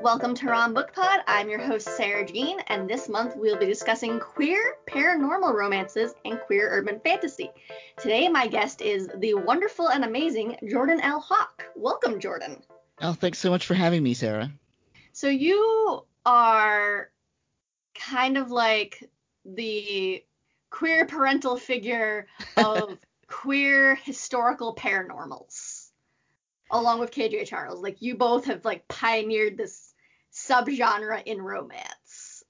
Welcome to Ron Book Pod. I'm your host, Sarah Jean, and this month we'll be discussing queer paranormal romances and queer urban fantasy. Today, my guest is the wonderful and amazing Jordan L. Hawk. Welcome, Jordan. Oh, thanks so much for having me, Sarah. So, you are kind of like the queer parental figure of queer historical paranormals along with KJ Charles. Like you both have like pioneered this subgenre in romance.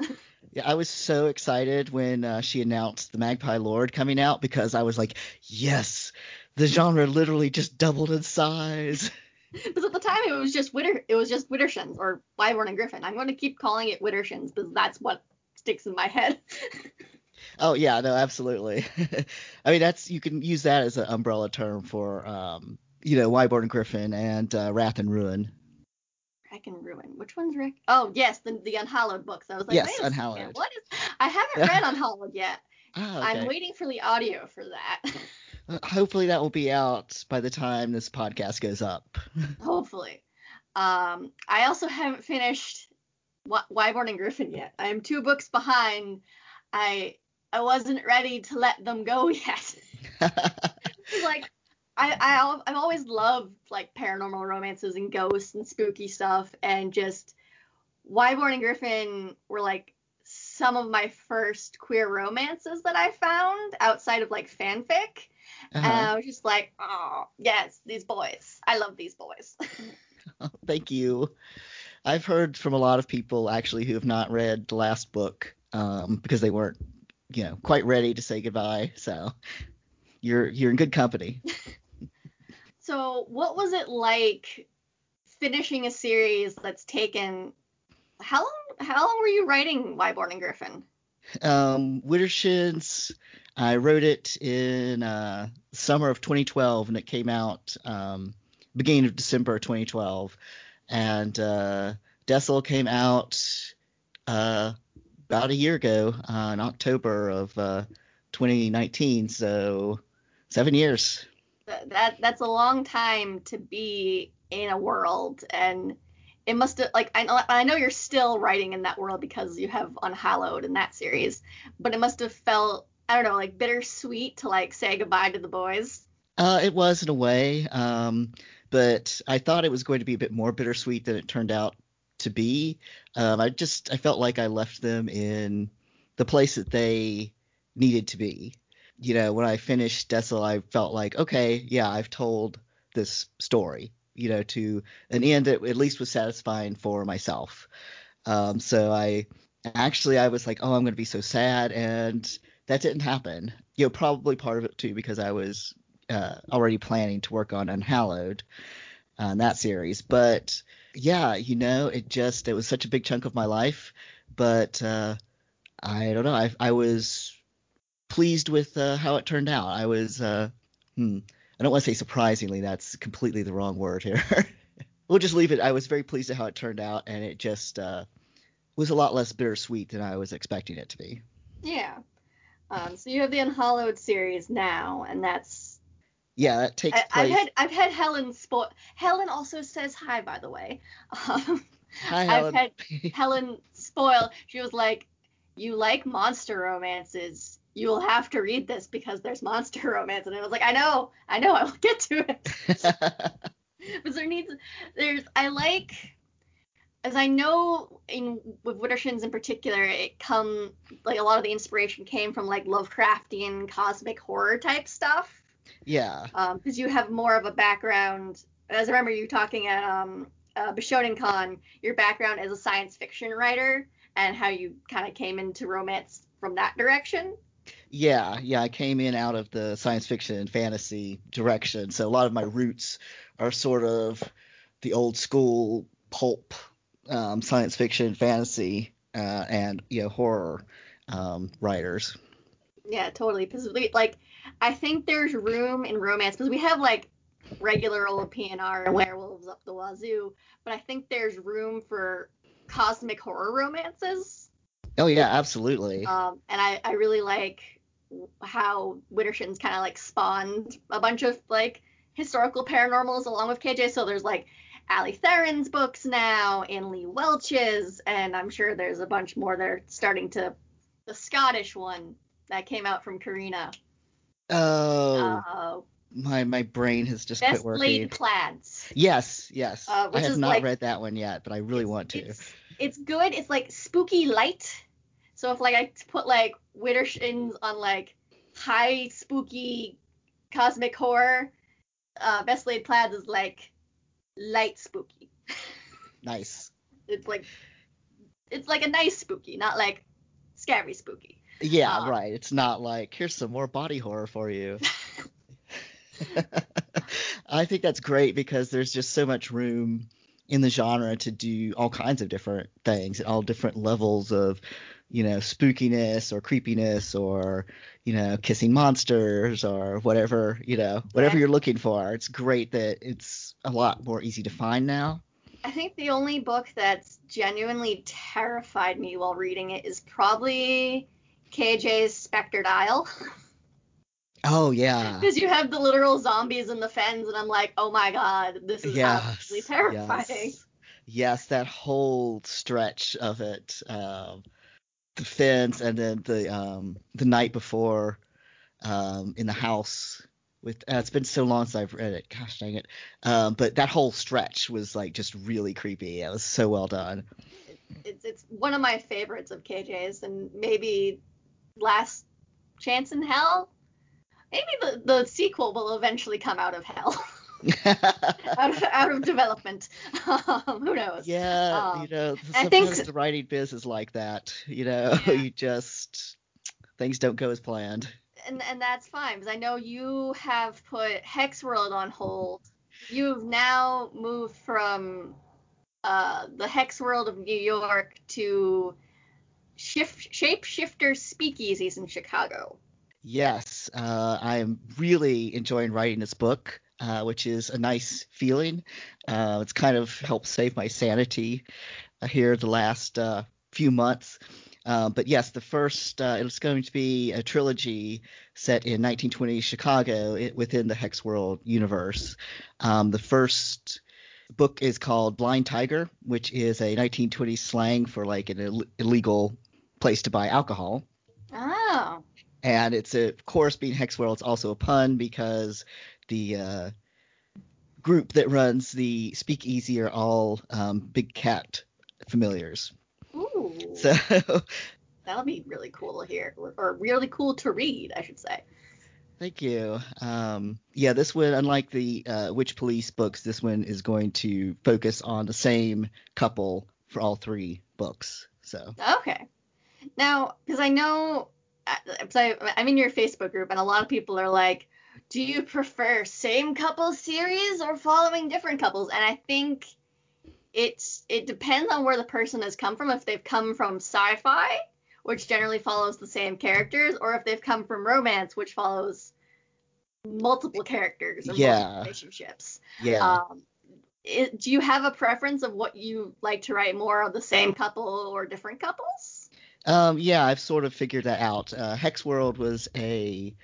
yeah, I was so excited when uh, she announced the Magpie Lord coming out because I was like, yes, the genre literally just doubled in size. Because at the time it was just Witter, it was just Widdershins or Whyborne and Griffin. I'm going to keep calling it Widdershins because that's what sticks in my head. oh yeah, no, absolutely. I mean, that's you can use that as an umbrella term for um, you know, Whyborne and Griffin and uh, Wrath and Ruin. Wrath and Ruin. Which one's Rick? Oh, yes, the, the Unhallowed books. I was like, yes, Unhallowed. what is? I haven't read Unhallowed yet. Oh, okay. I'm waiting for the audio for that. Hopefully that will be out by the time this podcast goes up. Hopefully. Um, I also haven't finished Whyborne and Griffin yet. I am two books behind. I I wasn't ready to let them go yet. like I, I I've always loved like paranormal romances and ghosts and spooky stuff and just Whyborne and Griffin were like some of my first queer romances that I found outside of like fanfic. Uh-huh. And I was just like, oh yes, these boys. I love these boys. oh, thank you. I've heard from a lot of people actually who have not read the last book um, because they weren't, you know, quite ready to say goodbye. So you're you're in good company. So, what was it like finishing a series that's taken how long how long were you writing Whyborne and Griffin? Um Widdershins I wrote it in uh, summer of 2012 and it came out um, beginning of December 2012 and uh, Dessel came out uh, about a year ago uh, in October of uh, 2019 so 7 years that that's a long time to be in a world and it must have like I know I know you're still writing in that world because you have Unhallowed in that series, but it must have felt I don't know like bittersweet to like say goodbye to the boys. Uh, it was in a way, um, but I thought it was going to be a bit more bittersweet than it turned out to be. Um, I just I felt like I left them in the place that they needed to be you know, when I finished Dessel, I felt like, okay, yeah, I've told this story, you know, to an end that at least was satisfying for myself. Um, so I actually I was like, oh, I'm going to be so sad, and that didn't happen. You know, probably part of it too because I was uh, already planning to work on Unhallowed on uh, that series, but yeah, you know, it just it was such a big chunk of my life, but uh, I don't know, I I was pleased with uh, how it turned out. I was, uh, hmm, I don't want to say surprisingly, that's completely the wrong word here. we'll just leave it. I was very pleased at how it turned out, and it just uh, was a lot less bittersweet than I was expecting it to be. Yeah. Um, so you have the Unhallowed series now, and that's yeah, that takes I, place. I've had I've had Helen spoil. Helen also says hi, by the way. Um, hi, Helen. I've had Helen spoil. She was like, "You like monster romances? You will have to read this because there's monster romance. And I was like, I know, I know, I will get to it. but there needs, there's, I like, as I know in with Widdershins in particular, it come like a lot of the inspiration came from like Lovecraftian cosmic horror type stuff. Yeah. Um, because you have more of a background. As I remember you talking at um uh, Con, your background as a science fiction writer and how you kind of came into romance from that direction. Yeah, yeah, I came in out of the science fiction and fantasy direction, so a lot of my roots are sort of the old school pulp um, science fiction, fantasy, uh, and you know horror um, writers. Yeah, totally. Because like, I think there's room in romance because we have like regular old PNR and werewolves up the wazoo, but I think there's room for cosmic horror romances. Oh yeah, absolutely. Um, and I, I really like how Widdershins kind of like spawned a bunch of like historical paranormals along with KJ. So there's like Allie Therin's books now, and Lee Welch's, and I'm sure there's a bunch more that are starting to. The Scottish one that came out from Karina. Oh, Uh, my my brain has just Best quit Laid working. Plaids. Yes, yes. Uh, I have not like- read that one yet, but I really want to. It's, it's good. It's like spooky light. So if like I put like Widdershins on like high spooky cosmic horror, uh, Best Laid Plaids is like light spooky. Nice. It's like it's like a nice spooky, not like scary spooky. Yeah, Uh, right. It's not like here's some more body horror for you. I think that's great because there's just so much room in the genre to do all kinds of different things at all different levels of, you know, spookiness or creepiness or, you know, kissing monsters or whatever, you know, whatever Yeah. you're looking for. It's great that it's a lot more easy to find now. I think the only book that's genuinely terrified me while reading it is probably KJ's Spectred Isle. Oh yeah. Because you have the literal zombies in the fens, and I'm like, oh my god, this is Yes, absolutely terrifying. Yes. Yes, that whole stretch of it, um, the fence, and then the um, the night before um, in the house. With uh, it's been so long since I've read it. Gosh dang it! Um, but that whole stretch was like just really creepy. It was so well done. It's it's one of my favorites of KJ's, and maybe Last Chance in Hell. Maybe the, the sequel will eventually come out of hell, out of out of development. Um, who knows? yeah, Um, you know, I think the writing biz is like that. You know, Yeah. you just things don't go as planned. and and that's fine because I know you have put Hex World on hold. You've now moved from uh, the Hex World of New York to shift shapeshifter speakeasies in Chicago. Yes, uh, I am really enjoying writing this book, uh, which is a nice feeling. Uh, it's kind of helped save my sanity uh, here the last uh, few months. But yes, the first it's going to be a trilogy set in 1920 Chicago within the Hex World universe. Um, the first book is called Blind Tiger, which is a 1920s slang for like an Ill- illegal place to buy alcohol. Oh, And it's a, of course, being Hex World, it's also a pun because the uh, group that runs the Speakeasy are all um, Big Cat familiars. ooh, So, that'll be really cool to hear, or, or really cool to read, I should say. thank you. Um, yeah, this one, unlike the uh, Witch Police books, this one is going to focus on the same couple for all three books. So, Okay. Now, because I know, because I, I'm in your Facebook group, and a lot of people are like, do you prefer same couple series or following different couples? And I think it's it depends on where the person has come from. If they've come from sci-fi, which generally follows the same characters, or if they've come from romance, which follows multiple characters and Yeah. relationships. yeah. Um, it, do you have a preference of what you like to write more of the same couple or different couples? Um, yeah, I've sort of figured that out. Uh, Hex World was a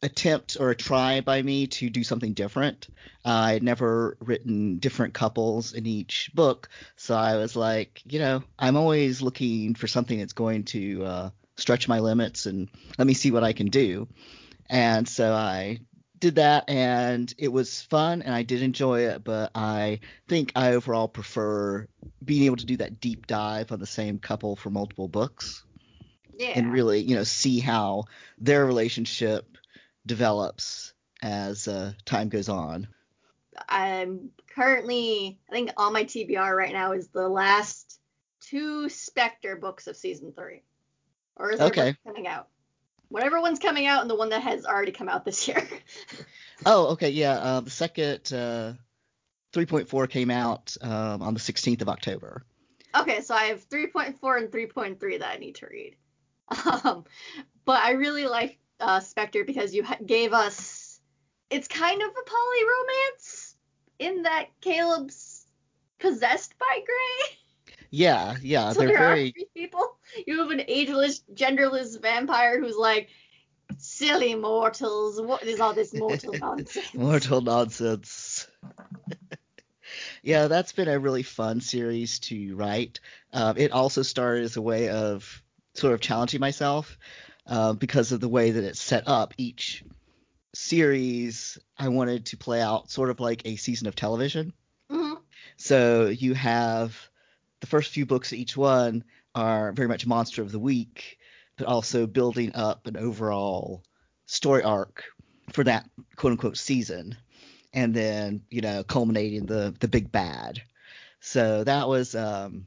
attempt or a try by me to do something different. Uh, I had never written different couples in each book, so I was like, you know, I'm always looking for something that's going to uh, stretch my limits and let me see what I can do. And so I did that, and it was fun, and I did enjoy it, but I think I overall prefer being able to do that deep dive on the same couple for multiple books Yeah. and really, you know, see how their relationship develops as uh, time goes on. I'm currently, I think all my TBR right now is the last two Spectre books of season three. Or is Okay. coming out? Whatever one's coming out and the one that has already come out this year. Oh, okay, yeah. Uh, the second uh, 3.4 came out um, on the 16th of October. okay, so I have 3.4 and 3.3 that I need to read. Um, but I really like uh, Spectre because you ha- gave us. It's kind of a poly romance in that Caleb's possessed by Gray. Yeah, yeah, so they're there very are three people. You have an ageless, genderless vampire who's like, silly mortals, what is all this mortal nonsense? mortal nonsense. yeah, that's been a really fun series to write. Um, it also started as a way of sort of challenging myself uh, because of the way that it's set up. Each series I wanted to play out sort of like a season of television. hmm So you have the first few books of each one are very much monster of the week, but also building up an overall story arc for that quote unquote season, and then you know culminating the the big bad. So that was um,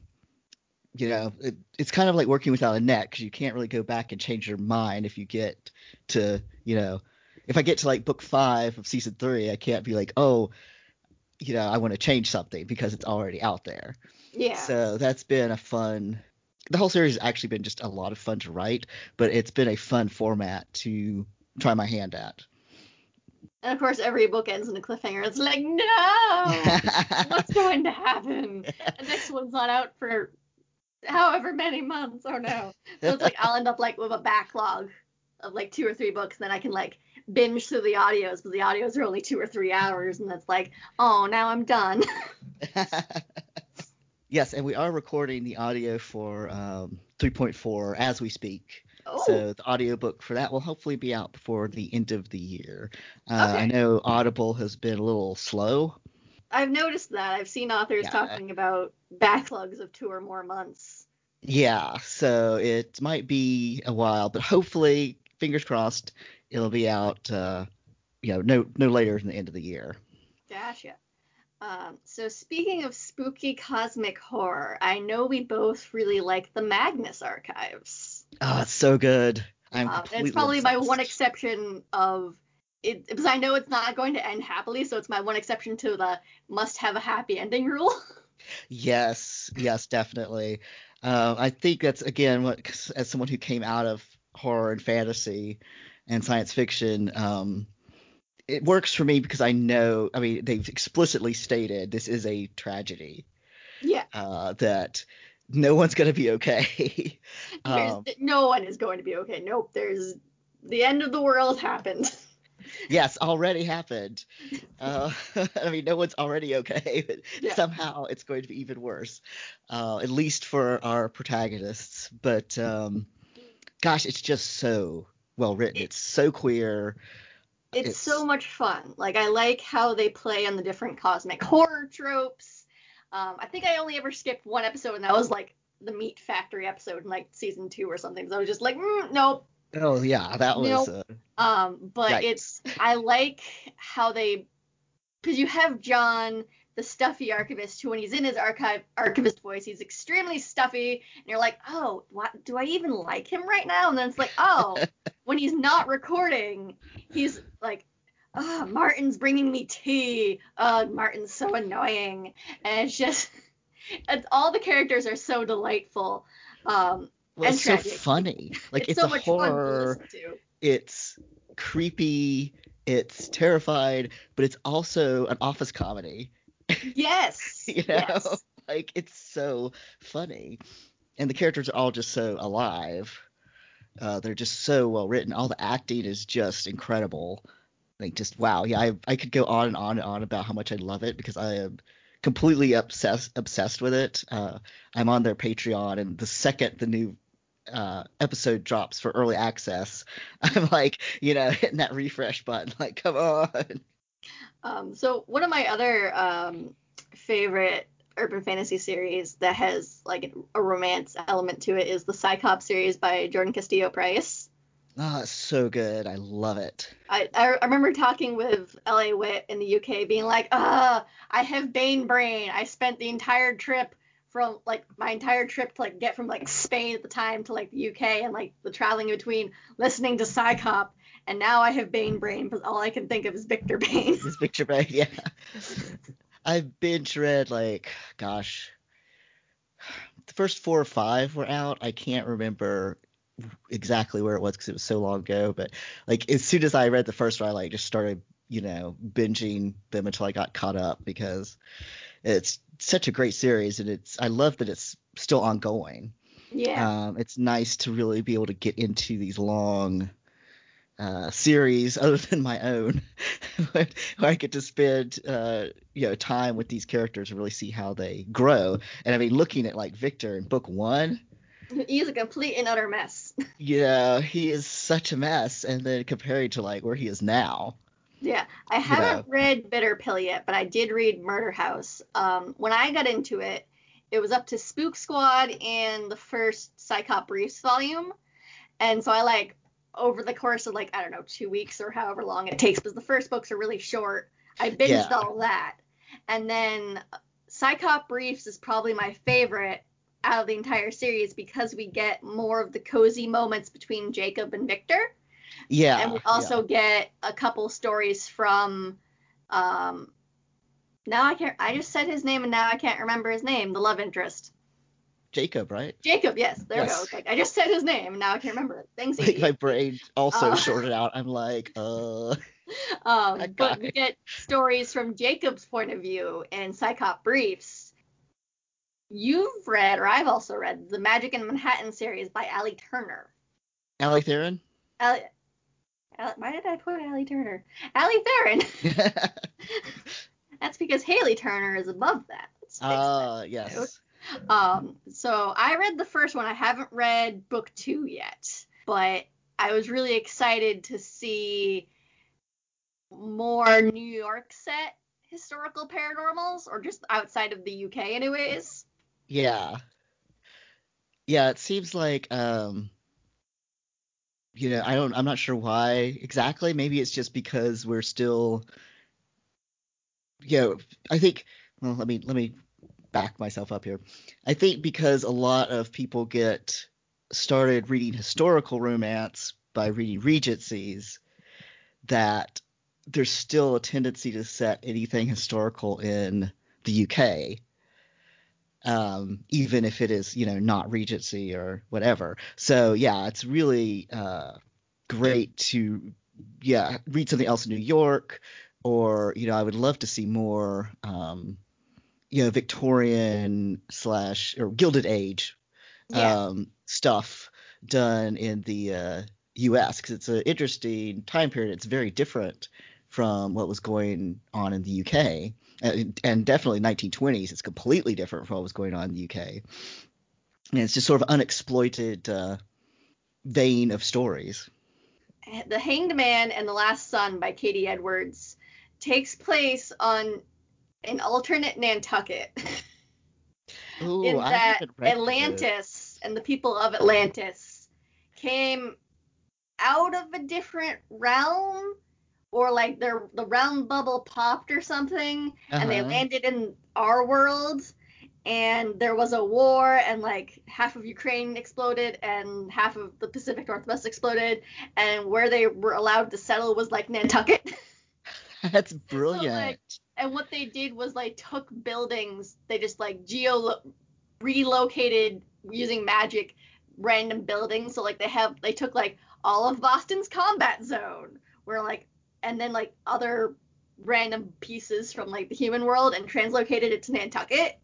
you know it, it's kind of like working without a net because you can't really go back and change your mind if you get to you know if I get to like book five of season three, I can't be like oh you know I want to change something because it's already out there. Yeah. So that's been a fun. The whole series has actually been just a lot of fun to write, but it's been a fun format to try my hand at. and of course, every book ends in a cliffhanger. It's like, no, what's going to happen? The next one's not out for however many months. Oh no. So it's like I'll end up like with a backlog of like two or three books, and then I can like binge through the audios, but the audios are only two or three hours, and it's like, oh, now I'm done. yes, and we are recording the audio for um, 3.4 as we speak. Oh, So the audiobook for that will hopefully be out before the end of the year. Uh, I know Audible has been a little slow. I've noticed that. I've seen authors Yeah. talking about backlogs of two or more months. Yeah, so it might be a while, but hopefully, fingers crossed, it'll be out. Uh, you know, no no later than the end of the year. Gotcha. Um, so speaking of spooky cosmic horror, I know we both really like the Magnus archives. Oh, it's so good. I'm Um, completely it's probably my one exception of it because I know it's not going to end happily, so it's my one exception to the must have a happy ending rule. Yes, yes, definitely. Um, I think that's again what, as someone who came out of horror and fantasy and science fiction, um, it works for me because I know. I mean, they've explicitly stated this is a tragedy. yeah, Uh, that no one's gonna be okay. um, no one is going to be okay. Nope, there's the end of the world happened. yes, already happened. Uh, I mean, no one's already okay, but Yeah. somehow it's going to be even worse, uh, at least for our protagonists. But um, gosh, it's just so well written. It's so queer. It's, It's- so much fun. Like I like how they play on the different cosmic horror tropes. Um, I think I only ever skipped one episode, and that was like the Meat Factory episode in like season two or something. So I was just like, mm, nope. Oh yeah, that was. Nope. Uh, Um, but Yikes. it's I like how they because you have John, the stuffy archivist, who when he's in his archive archivist voice, he's extremely stuffy, and you're like, oh, what do I even like him right now? And then it's like, oh, when he's not recording, he's like. Oh, Martin's bringing me tea. Uh, Martin's so annoying, and it's just, it's, all the characters are so delightful. Um, well, and it's so funny. Like it's, it's, so a much horror. fun to listen to. It's creepy. It's terrified, but it's also an office comedy. Yes. you know Yes. like it's so funny and the characters are all just so alive uh, they're just so well written. All the acting is just incredible. Like just wow. Yeah I, I could go on and on and on about how much i love it because i am completely obsessed obsessed with it. Uh, i'm on their patreon and the second the new uh, episode drops for early access i'm like you know hitting that refresh button like come on. Um, so one of my other um, favorite urban fantasy series that has like a romance element to it is the PsyCop series by Jordan Castillo Price. oh it's so good i love it I, I I remember talking with LA Witt in the UK being like, uh, I have Bayne brain. I spent the entire trip from like my entire trip to like get from like Spain at the time to like the UK and like the traveling in between listening to PsyCop and now I have Bayne brain because all I can think of is Victor Bayne. This picture bag, yeah. I've binge read like, gosh, the first four or five were out. I can't remember exactly where it was because it was so long ago. But like as soon as I read the first one, I like just started, you know, binging them until I got caught up because it's such a great series and it's I love that it's still ongoing. yeah. Um, it's nice to really be able to get into these long uh, series other than my own, where I get to spend uh, you know time with these characters and really see how they grow. And I mean, looking at like Victor in book one, he's a complete and utter mess. yeah, he is such a mess, and then comparing to like where he is now. Yeah, I haven't know. read Bitter Pill yet, but I did read Murder House. Um, when I got into it, it was up to Spook Squad and the first PsyCop Briefs volume, and so I like over the course of like I don't know two weeks or however long it takes because the first books are really short. I binged yeah. all that, and then PsyCop Briefs is probably my favorite out of the entire series because we get more of the cozy moments between Jacob and Victor. Yeah. And we also yeah. get a couple stories from um now I can't I just said his name and now I can't remember his name, the love interest. Jacob, right? Jacob, yes. There yes. we go. Like, I just said his name now I can't remember it. Thanks. Like my brain also uh, shorted out. I'm like, uh um but we get stories from Jacob's point of view in PsyCop Briefs. You've read, or I've also read, the Magic in Manhattan series by Ali Turner. Allie Therin? Ali, why did I put Allie Turner? Allie Therin. That's because Haley Turner is above that. Ah, uh, yes. Um, so I read the first one. I haven't read book two yet, but I was really excited to see more New York set historical paranormals, or just outside of the UK, anyways. Yeah. Yeah, it seems like um you know, I don't I'm not sure why exactly. Maybe it's just because we're still you know, I think well, let me let me back myself up here. I think because a lot of people get started reading historical romance by reading Regencies that there's still a tendency to set anything historical in the UK um, even if it is you know not Regency or whatever. So yeah, it's really uh, great to yeah read something else in New York, or you know I would love to see more um, you know Victorian slash or Gilded Age yeah. um, stuff done in the uh, U.S. because it's an interesting time period. It's very different from what was going on in the UK and, and definitely 1920s. It's completely different from what was going on in the UK. And it's just sort of unexploited uh, vein of stories. The Hanged Man and the Last Sun by K.D. Edwards takes place on an alternate Nantucket. Ooh, in that Atlantis and the people of Atlantis came out of a different realm or like their the realm bubble popped or something uh-huh. and they uh-huh. landed in our world and there was a war and like half of Ukraine exploded and half of the Pacific Northwest exploded and where they were allowed to settle was like Nantucket. That's brilliant. so, like, and what they did was like took buildings, they just like geo relocated using magic random buildings. So like they have they took like all of Boston's combat zone where like and then like other random pieces from like the human world and translocated it to Nantucket.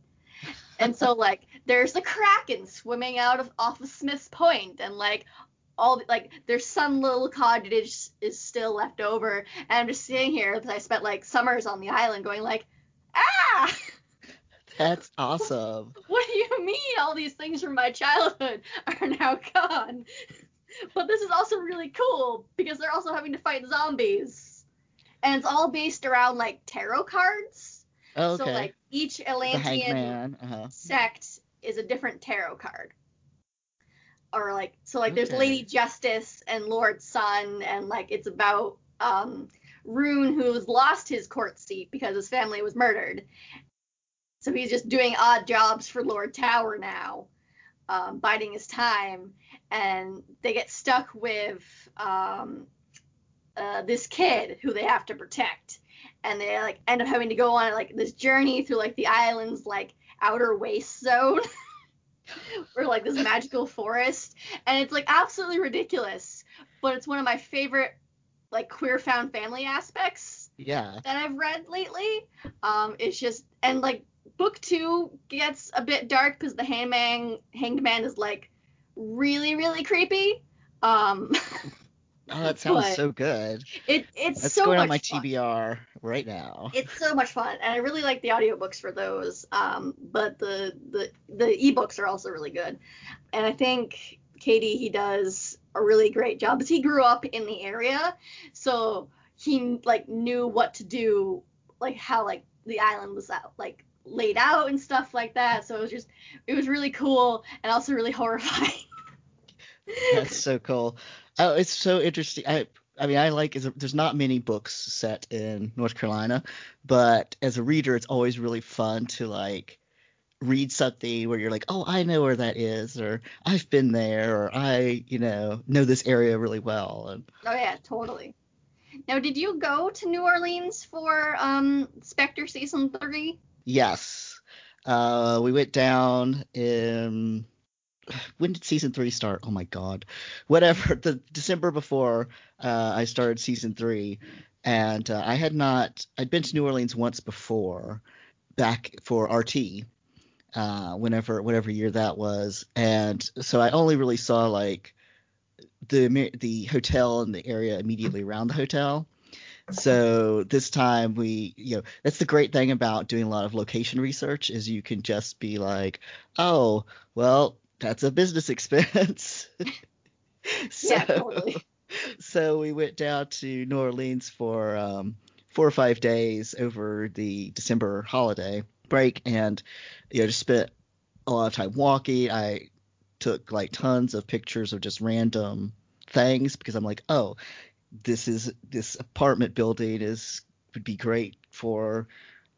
And so like there's the kraken swimming out of off of Smith's Point and like all like there's some little cottage is still left over and I'm just sitting here because I spent like summers on the island going like ah that's awesome. what do you mean all these things from my childhood are now gone? but this is also really cool because they're also having to fight zombies and it's all based around like tarot cards. Oh, okay. So like each Atlantean uh-huh. sect is a different tarot card. Or like so like okay. there's Lady Justice and Lord Sun and like it's about um Rune who's lost his court seat because his family was murdered. So he's just doing odd jobs for Lord Tower now, um, biding his time, and they get stuck with um, uh, this kid who they have to protect, and they like end up having to go on like this journey through like the island's like outer waste zone. or like this magical forest. And it's like absolutely ridiculous but it's one of my favorite like queer found family aspects yeah. that i've read lately. Um it's just and like book two gets a bit dark because the hangman hanged man is like really really creepy. Um Oh, that sounds But so good. It it's That's so going much on my fun. TBR right now. It's so much fun, and I really like the audiobooks for those. Um, but the the the ebooks are also really good, and I think K.D. he does a really great job because he grew up in the area, so he like knew what to do, like how like the island was out like laid out and stuff like that. So it was just it was really cool and also really horrifying. That's so cool. Oh, it's so interesting. I I mean, I like is there's not many books set in North Carolina, but as a reader, it's always really fun to like read something where you're like, oh, I know where that is, or I've been there, or I, you know, know this area really well. And Oh yeah, totally. Now, did you go to New Orleans for um Spectre season three? yes, uh, we went down in when did season three start? Oh my god, whatever. The December before uh, I started season three, and uh, I had not. I'd been to New Orleans once before, back for RT, uh, whenever whatever year that was, and so I only really saw like the the hotel and the area immediately around the hotel. So this time we, you know, that's the great thing about doing a lot of location research is you can just be like, oh, well, that's a business expense. so, Yeah, totally. so we went down to New Orleans for um, four or five days over the December holiday break, and you know, just spent a lot of time walking. I took like tons of pictures of just random things because I'm like, oh, this is this apartment building is would be great for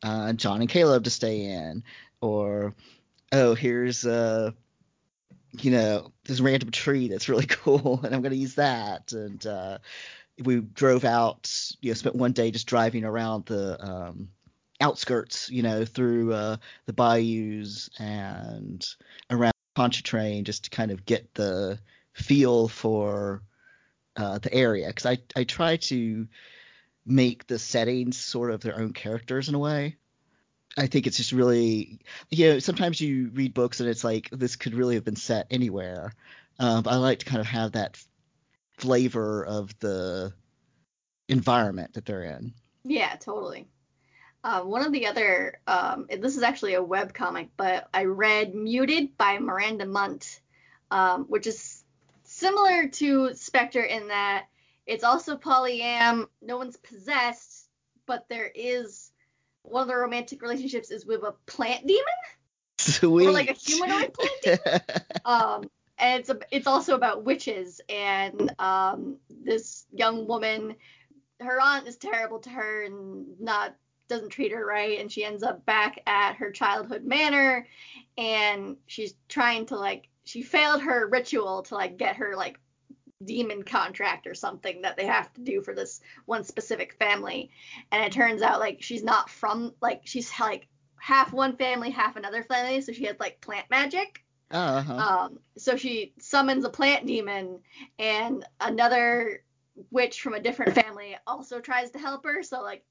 uh, John and Caleb to stay in, or oh, here's uh you know this random tree that's really cool and i'm going to use that. And uh, we drove out you know spent one day just driving around the um, outskirts you know through uh, the bayous and around pontchartrain just to kind of get the feel for uh, the area. Because I, I try to make the settings sort of their own characters in a way I think it's just really, you know, sometimes you read books and it's like this could really have been set anywhere. Um, I like to kind of have that flavor of the environment that they're in. Yeah, totally. Uh, one of the other, um, this is actually a web comic, but I read Muted by Miranda Mundt, um, which is similar to Spectre in that it's also polyam. No one's possessed, but there is one of the romantic relationships is with a plant demon Sweet. or like a humanoid plant demon. um, and it's a, it's also about witches and um, this young woman. Her aunt is terrible to her and not doesn't treat her right, and she ends up back at her childhood manor, and she's trying to like she failed her ritual to like get her like demon contract or something that they have to do for this one specific family. And it turns out like she's not from like she's like half one family half another family. So she has like plant magic. Uh-huh. um so she summons a plant demon and another witch from a different family also tries to help her. So like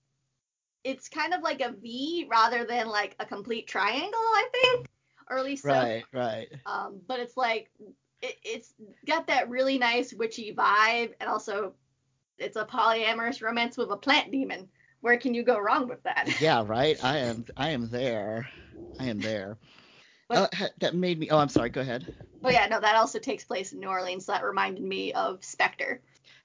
it's kind of like a v rather than like a complete triangle i think. Or at least so. Right, right. um, but it's like it, it's got that really nice witchy vibe, and also it's a polyamorous romance with a plant demon. Where can you go wrong with that? Yeah, right. I am. I am there. I am there. Uh, that made me. Oh, I'm sorry. Go ahead. But yeah, no, that also takes place in New Orleans. So that reminded me of Spectre.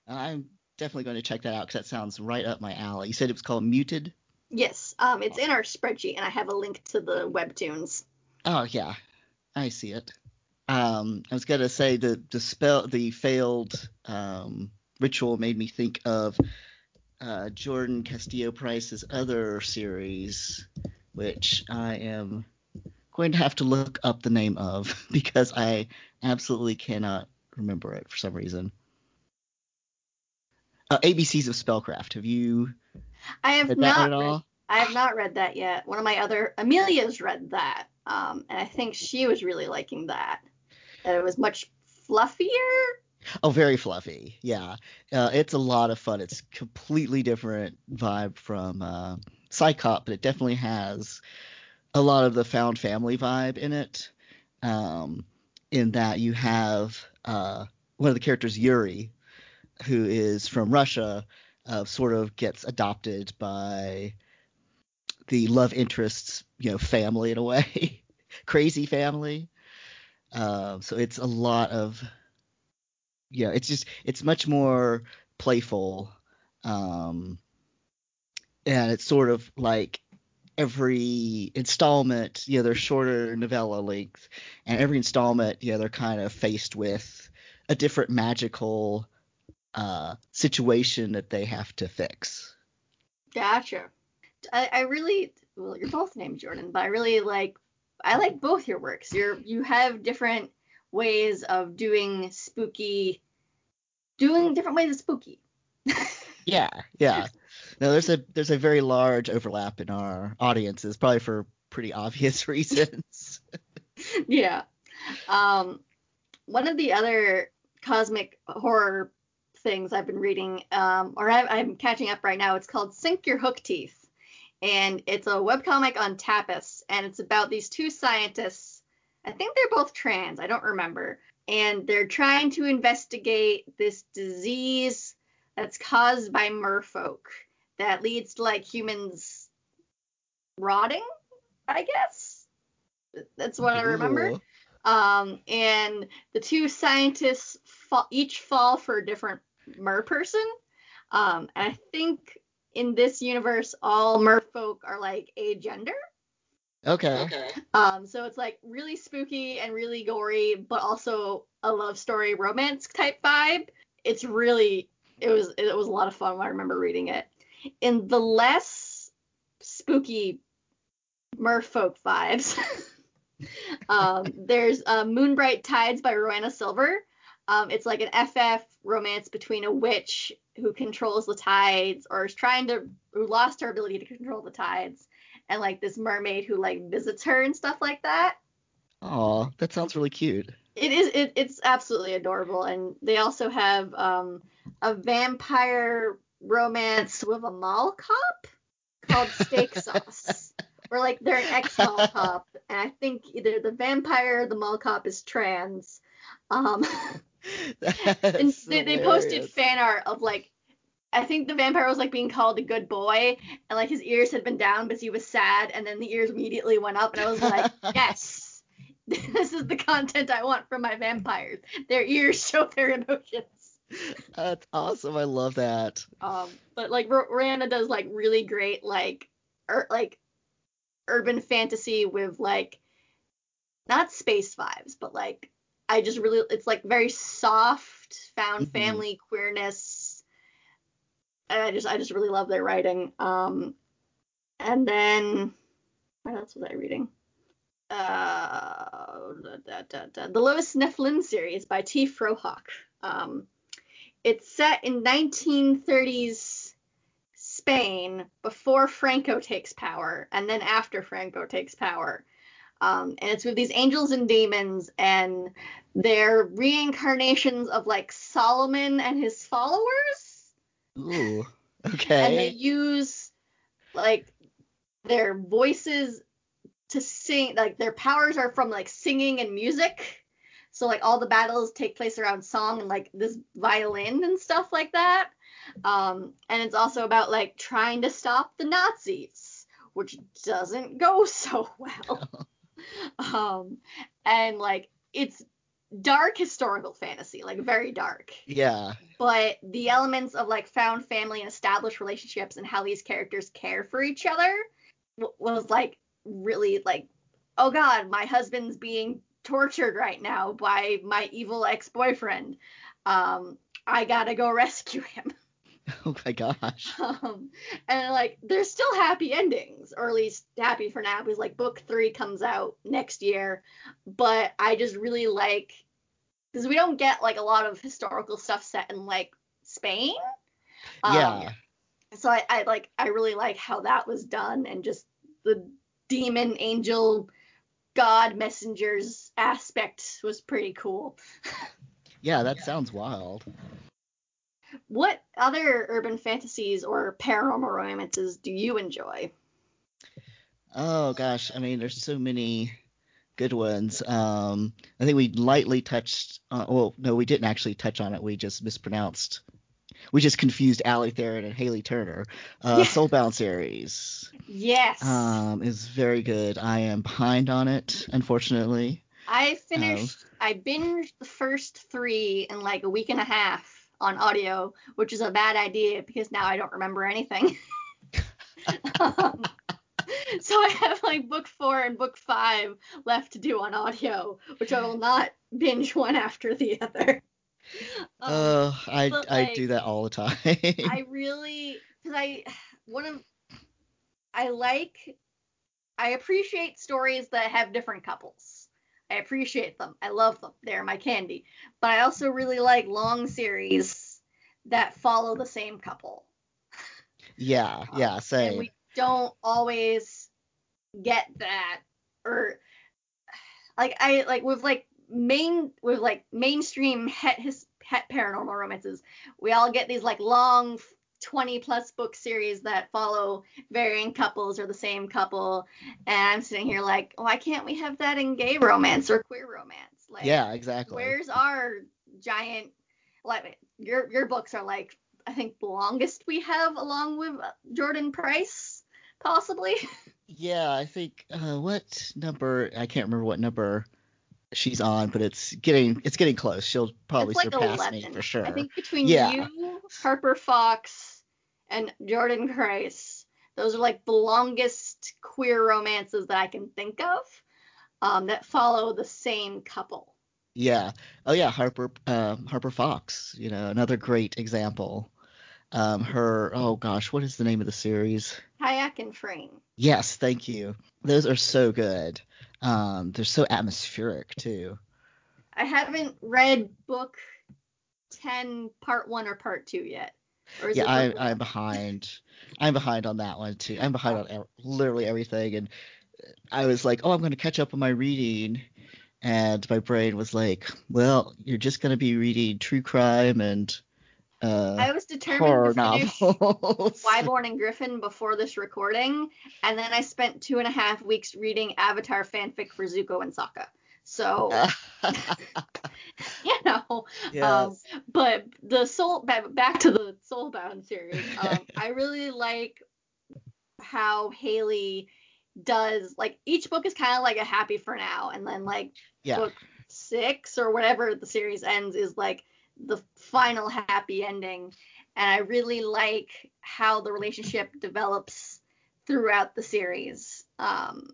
I'm definitely going to check that out because that sounds right up my alley. You said it was called Muted. Yes, um, it's in our spreadsheet, and I have a link to the webtoons. Oh yeah, I see it. Um, I was gonna say the the spell the failed um, ritual made me think of uh, Jordan Castillo Price's other series, which I am going to have to look up the name of because I absolutely cannot remember it for some reason. Uh, ABCs of Spellcraft. Have you I have read not read. I have not read that yet. One of my other Amelia's read that, um, and I think she was really liking that. That it was much fluffier. Oh, very fluffy. Yeah, uh, it's a lot of fun. It's completely different vibe from uh, PsyCop, but it definitely has a lot of the found family vibe in it. Um, in that you have uh, one of the characters, Yuri, who is from Russia, uh, sort of gets adopted by the love interest's you know family in a way, crazy family. Um, so it's a lot of yeah, it's just it's much more playful, um, and it's sort of like every installment, you know, they're shorter novella length, and every installment, you know, they're kind of faced with a different magical uh, situation that they have to fix. Gotcha. I, I really well, you're both named Jordan, but I really like I like both your works. You're you have different ways of doing spooky, doing different ways of spooky. yeah, yeah. No, there's a there's a very large overlap in our audiences, probably for pretty obvious reasons. yeah. Um, one of the other cosmic horror things I've been reading, um, or I, am catching up right now. It's called Sink Your Hook Teeth, and it's a webcomic on Tapas, and it's about these two scientists. I think they're both trans. I don't remember, and they're trying to investigate this disease that's caused by merfolk that leads to like humans rotting. I guess that's what I remember. Um, and the two scientists fall, each fall for a different mer person. Um, and I think in this universe, all merfolk are like a gender. Okay. Okay. Um, so it's like really spooky and really gory, but also a love story romance type vibe. It's really it was it was a lot of fun when I remember reading it. In the less spooky merfolk vibes, um, there's uh, Moonbright Tides by Rowena Silver. Um, it's like an FF romance between a witch who controls the tides or is trying to who lost her ability to control the tides and like this mermaid who like visits her and stuff like that. Oh, that sounds really cute. It is it, it's absolutely adorable and they also have um, a vampire romance with a mall cop called Steak Sauce. or like they're an ex mall cop and I think either the vampire or the mall cop is trans. Um and they, they posted fan art of like I think the vampire was like being called a good boy, and like his ears had been down because he was sad, and then the ears immediately went up, and I was like, yes, this is the content I want from my vampires. Their ears show their emotions. That's awesome. I love that. Um, but like Randa does like really great like ur- like urban fantasy with like not space vibes, but like I just really it's like very soft found mm-hmm. family queerness. And I just I just really love their writing. Um and then what else was I reading? Uh, da, da, da, the Los Nefilim series by T. Frohock. Um, it's set in 1930s Spain before Franco takes power and then after Franco takes power. Um, and it's with these angels and demons, and they're reincarnations of like Solomon and his followers. Ooh, okay. And they use like their voices to sing, like their powers are from like singing and music. So like all the battles take place around song and like this violin and stuff like that. Um, and it's also about like trying to stop the Nazis, which doesn't go so well. um, and like it's dark historical fantasy, like very dark. Yeah. But the elements of like found family and established relationships and how these characters care for each other w- was like really like, oh god, my husband's being tortured right now by my evil ex-boyfriend. Um, I gotta go rescue him. Oh my gosh. Um, and like there's still happy endings, or at least happy for now, because like book three comes out next year. But I just really like because we don't get like a lot of historical stuff set in like Spain. Um, yeah. So I, I like I really like how that was done and just the demon angel god messengers aspect was pretty cool. yeah, that sounds wild. What other urban fantasies or paranormal romances do you enjoy? Oh gosh, I mean, there's so many good ones. Um, I think we lightly touched. Uh, well, no, we didn't actually touch on it. We just mispronounced we just confused Allie Therin and Haley Turner. Uh, Yeah. Soulbound series Yes. um, is very good. I am behind on it, unfortunately. I finished. I binged the first three in like a week and a half on audio, which is a bad idea because now I don't remember anything. um, so I have like book four and book five left to do on audio, which I will not binge one after the other. Um, Uh, I but, I do that all the time. I really because I one of I like I appreciate stories that have different couples. I appreciate them. I love them. They're my candy. But I also really like long series that follow the same couple. yeah, yeah, Um, And same. we don't always get that or like I like with like main with like mainstream het his het paranormal romances, we all get these like long 20 plus book series that follow varying couples or the same couple and I'm sitting here like why can't we have that in gay romance or queer romance like yeah, exactly. where's our giant like your your books are like I think the longest we have along with uh, Jordan Price possibly Yeah, I think uh, what number? I can't remember what number she's on, but it's getting it's getting close. She'll probably like surpass 11 me for sure. I think between Yeah. you Harper Fox and Jordan Price those are like the longest queer romances that I can think of um, that follow the same couple Yeah. Oh yeah, Harper um, Harper Fox. You know, another great example. Um, her oh gosh, what is the name of the series? Tyack and Frayne Yes, thank you. Those are so good. Um, they're so atmospheric too. I haven't read book 10 part 1 or part 2 yet Yeah, I, I'm behind. I'm behind on that one too. I'm behind on ev- literally everything, and I was like, oh, I'm going to catch up on my reading, and my brain was like, well, you're just going to be reading true crime and uh, I was determined to finish. Whyborne and Griffin before this recording, and then I spent two and a half weeks reading Avatar fanfic for Zuko and Sokka. So, you know, yes. um, but the soul back to the Soulbound series. Um, I really like how Hailey does like each book is kind of like a happy for now, and then like yeah. book six or whatever the series ends is like the final happy ending. And I really like how the relationship develops throughout the series. Um,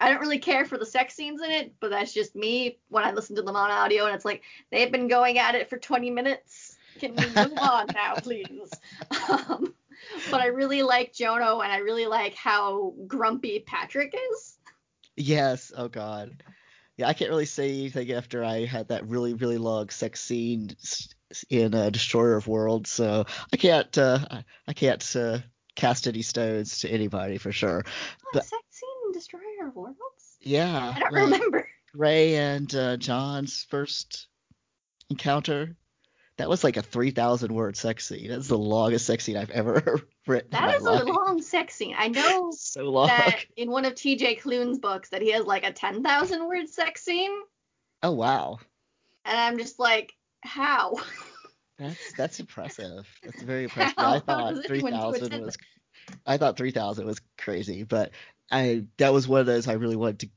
I don't really care for the sex scenes in it, but that's just me when I listen to them on audio and it's like they've been going at it for 20 minutes. Can we move on now, please? Um, but I really like Jono and I really like how grumpy Patrick is. Yes. Oh God. Yeah, I can't really say anything after I had that really, really long sex scene in uh, Destroyer of Worlds, so I can't, uh, I- can't uh, cast any stones to anybody for sure. Oh, But- sex in Destroyer of Worlds? Yeah, I don't like remember. Ray and uh, John's first encounter. That was like a 3,000 word sex scene. That's the longest sex scene I've ever written in That my is a life. long sex scene. I know so long. that in one of TJ Klune's books that he has like a 10,000 word sex scene, Oh wow, and I'm just like, how? that's that's impressive. That's very impressive. How? I thought does anyone do a 3,000 10,000? was I thought 3,000 was crazy, but I that was one of those I really wanted to.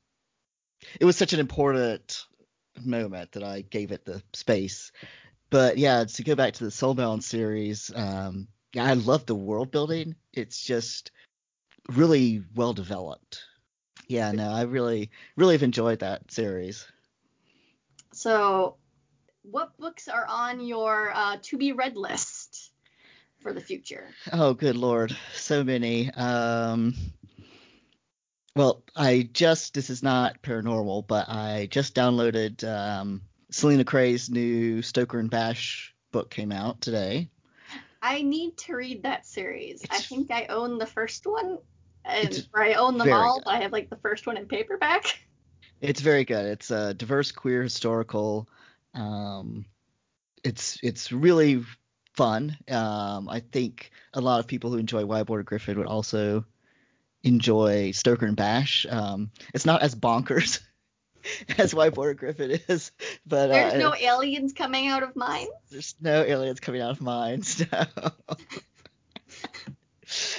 It was such an important moment that I gave it the space. But yeah, to go back to the Soulbound series, um, I love the world building. It's just really well developed. Yeah, no, I really, really have enjoyed that series. So, what books are on your uh, to be read list for the future? Oh, good lord, so many. Um, well, I just this is not paranormal, but I just downloaded um, Selina Kray's new Stoker and Bash book came out today. I need to read that series. I think I own the first one, and or I own them all, good. but I have like the first one in paperback. It's very good. It's a diverse, queer, historical. Um, it's it's really fun. Um, I think a lot of people who enjoy Whyborne Griffin would also enjoy Stoker and Bash. Um, it's not as bonkers as Whyborne Griffin is, But There's uh, no aliens coming out of mines. there's no aliens coming out of mines. No.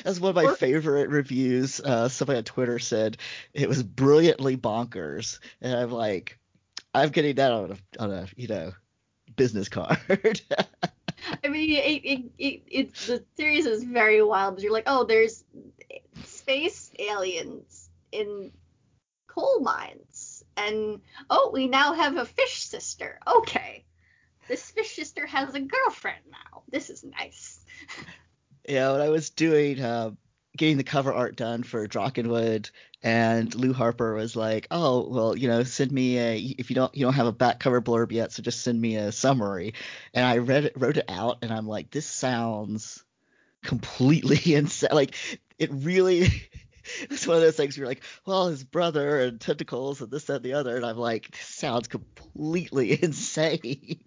That's one of my Or- favorite reviews. Uh, somebody on Twitter said it was brilliantly bonkers, and I'm like, I'm getting that on a on a you know business card. I mean, it, it, it, it, the series is very wild. You're like, oh, there's space aliens in coal mines, and oh, we now have a fish sister. Okay, this fish sister has a girlfriend now. This is nice. yeah, when I was doing uh, getting the cover art done for Draakenwood, and Lou Harper was like, "Oh, well, you know, send me a if you don't you don't have a back cover blurb yet, so just send me a summary." And I read it, wrote it out, and I'm like, "This sounds completely insane. Like, it really." It's one of those things where you're like, well, his brother and tentacles and this, that, and the other, and I'm like, this sounds completely insane.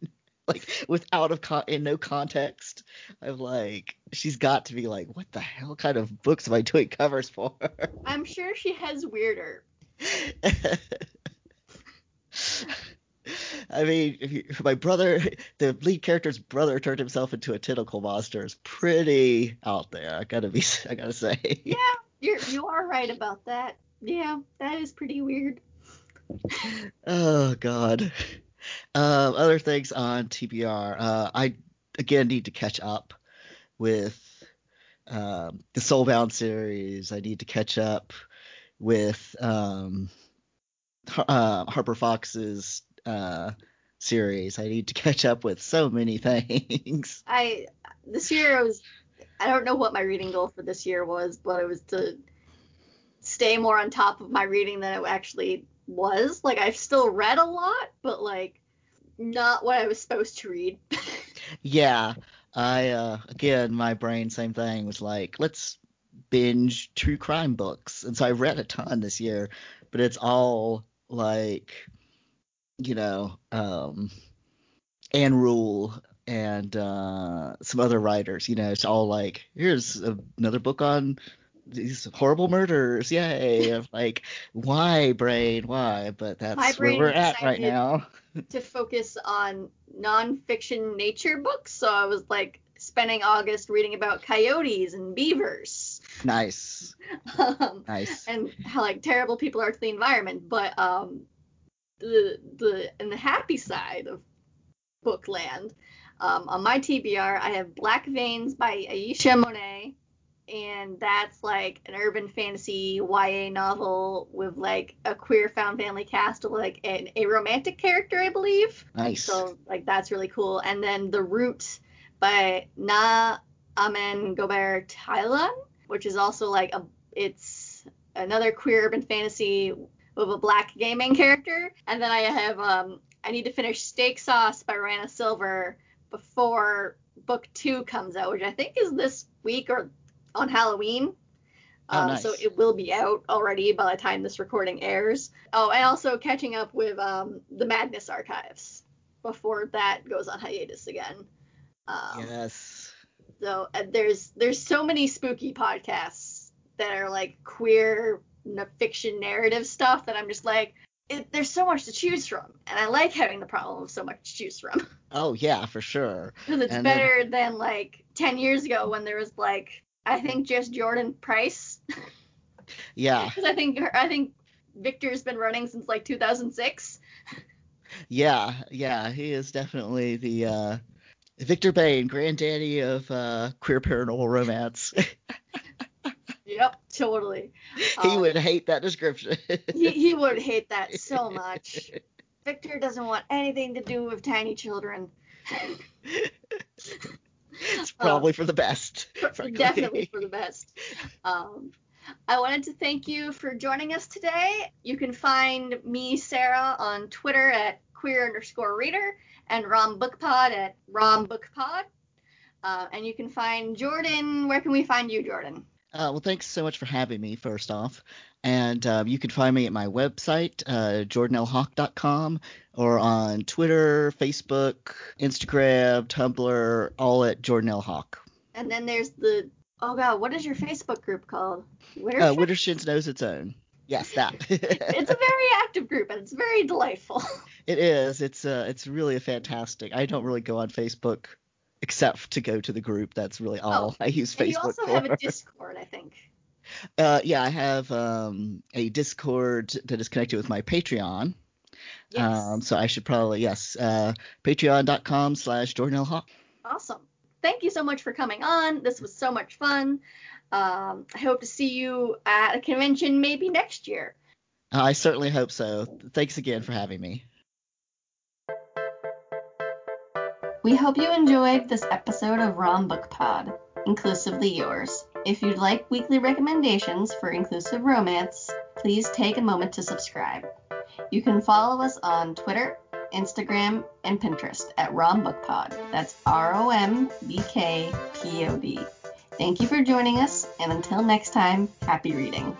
like without of con- in no context. I'm like, she's got to be like, what the hell kind of books am I doing covers for? I'm sure she has weirder. I mean, if you, if my brother, the lead character's brother, turned himself into a tentacle monster. is pretty out there. I gotta be, I gotta say. Yeah, you're you are right about that. Yeah, that is pretty weird. Oh God. Um, other things on TBR. Uh, I again need to catch up with um, the Soulbound series. I need to catch up with um, uh, Harper Fox's uh, series. I need to catch up with so many things. I this year I was I don't know what my reading goal for this year was, but it was to stay more on top of my reading than it actually was. Like I've still read a lot, but like not what I was supposed to read. Yeah, I uh, again, my brain, same thing, was like, let's binge true crime books, and so I read a ton this year, but it's all like, you know, um, Ann Rule and uh, some other writers. You know, it's all like, here's another book on these horrible murders, yay! I'm like, why, brain, why? But that's where we're at right now. to focus on nonfiction nature books, so I was like spending August reading about coyotes and beavers. Nice, um, nice. and how like terrible people are to the environment. But um, the the and the happy side of Bookland, um, on my TBR, I have Black Veins by Ashia Monet, and that's like an urban fantasy YA novel with like a queer found family cast of like an, a romantic character, I believe. Nice. So like that's really cool. And then The Root by Na Amen Gobert Thailand, which is also like a it's another queer urban fantasy with a black gay gaming character. And then I have um I need to finish Steak Sauce by Rana Silver before book two comes out, which I think is this week or on Halloween. Oh, Um, nice. So it will be out already by the time this recording airs. Oh, and also catching up with um, the Magnus Archives before that goes on hiatus again. Um, Yes. So uh, there's there's so many spooky podcasts that are like queer fiction narrative stuff that I'm just like, it, there's so much to choose from, and I like having the problem of so much to choose from Oh yeah, for sure. because it's And then- better than like 10 years ago when there was like I think just Jordan Price Yeah, because I think I think Victor's been running since like 2006. yeah, yeah. He is definitely the uh, Victor Bayne, granddaddy of uh, queer paranormal romance. Yep, totally. he Um, would hate that description. He, he would hate that so much. Victor doesn't want anything to do with tiny children. It's probably for the best. frankly. Definitely for the best. Um, I wanted to thank you for joining us today. You can find me, Sarah, on Twitter at queer underscore reader and Rom Bookpod at Rom Bookpod. Uh, and you can find Jordan. Where can we find you, Jordan? Uh, well, thanks so much for having me, first off. And um, you can find me at my website, uh, jordanlhawk.com, or on Twitter, Facebook, Instagram, Tumblr, all at Jordan L. Hawk. And then there's the oh god, what is your Facebook group called? Witter Uh, Check? Widdershins knows its own. Yes, that. It's a very active group and it's very delightful. It is. It's uh, it's really a fantastic. I don't really go on Facebook except to go to the group. That's really all Oh, I use And Facebook you also for. have a Discord, I think. Uh, yeah, I have um, a Discord that is connected with my Patreon. Yes. Um, so I should probably yes, uh, patreon.com slash Jordan L. Hawk. Awesome. Thank you so much for coming on. This was so much fun. Um, I hope to see you at a convention maybe next year. I certainly hope so. Thanks again for having me. We hope you enjoyed this episode of ROM Book Pod, inclusively yours. If you'd like weekly recommendations for inclusive romance, please take a moment to subscribe. You can follow us on Twitter, Instagram, and Pinterest at ROM Book Pod. That's R O M B K P O D. Thank you for joining us, and until next time, happy reading.